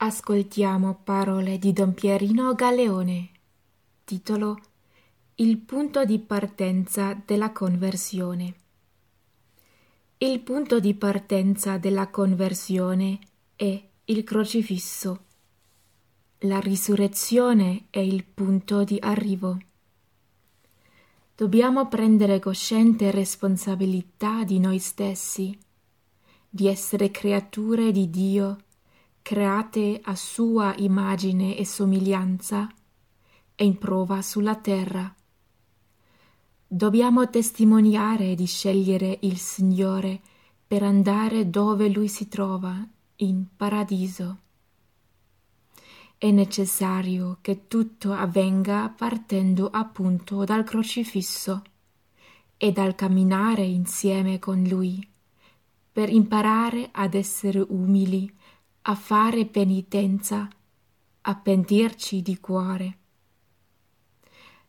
Ascoltiamo parole di Don Pierino Galeone. Titolo Il punto di partenza della conversione. Il punto di partenza della conversione è il crocifisso. La risurrezione è il punto di arrivo. Dobbiamo prendere cosciente responsabilità di noi stessi, di essere creature di Dio create a sua immagine e somiglianza, è in prova sulla terra. Dobbiamo testimoniare di scegliere il Signore per andare dove Lui si trova, in paradiso. È necessario che tutto avvenga partendo appunto dal crocifisso e dal camminare insieme con Lui, per imparare ad essere umili a fare penitenza, a pentirci di cuore.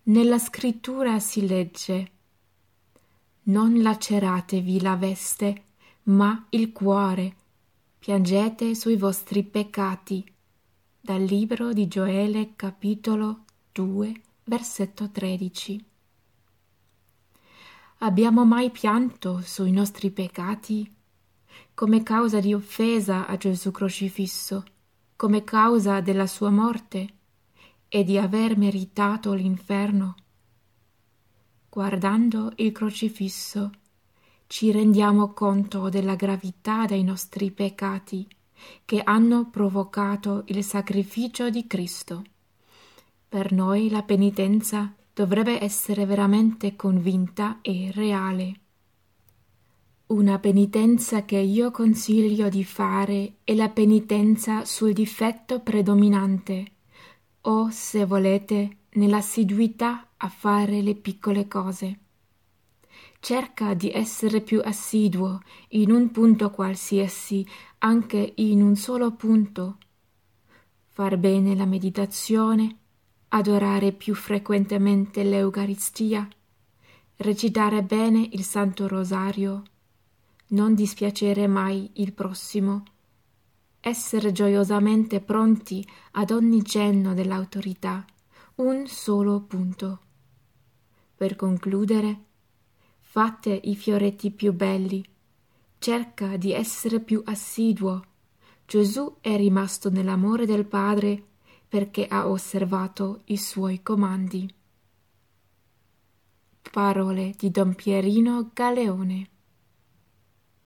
Nella scrittura si legge Non laceratevi la veste, ma il cuore, piangete sui vostri peccati. Dal libro di Gioele capitolo 2 versetto 13. Abbiamo mai pianto sui nostri peccati? Come causa di offesa a Gesù crocifisso, come causa della sua morte e di aver meritato l'inferno. Guardando il crocifisso, ci rendiamo conto della gravità dei nostri peccati che hanno provocato il sacrificio di Cristo. Per noi la penitenza dovrebbe essere veramente convinta e reale. Una penitenza che io consiglio di fare è la penitenza sul difetto predominante, o, se volete, nell'assiduità a fare le piccole cose. Cerca di essere più assiduo in un punto qualsiasi, anche in un solo punto. Far bene la meditazione, adorare più frequentemente l'Eucaristia, recitare bene il Santo Rosario, non dispiacere mai il prossimo, essere gioiosamente pronti ad ogni cenno dell'autorità, un solo punto. Per concludere, fate i fioretti più belli, cerca di essere più assiduo. Gesù è rimasto nell'amore del Padre perché ha osservato i suoi comandi. Parole di Don Pierino Galeone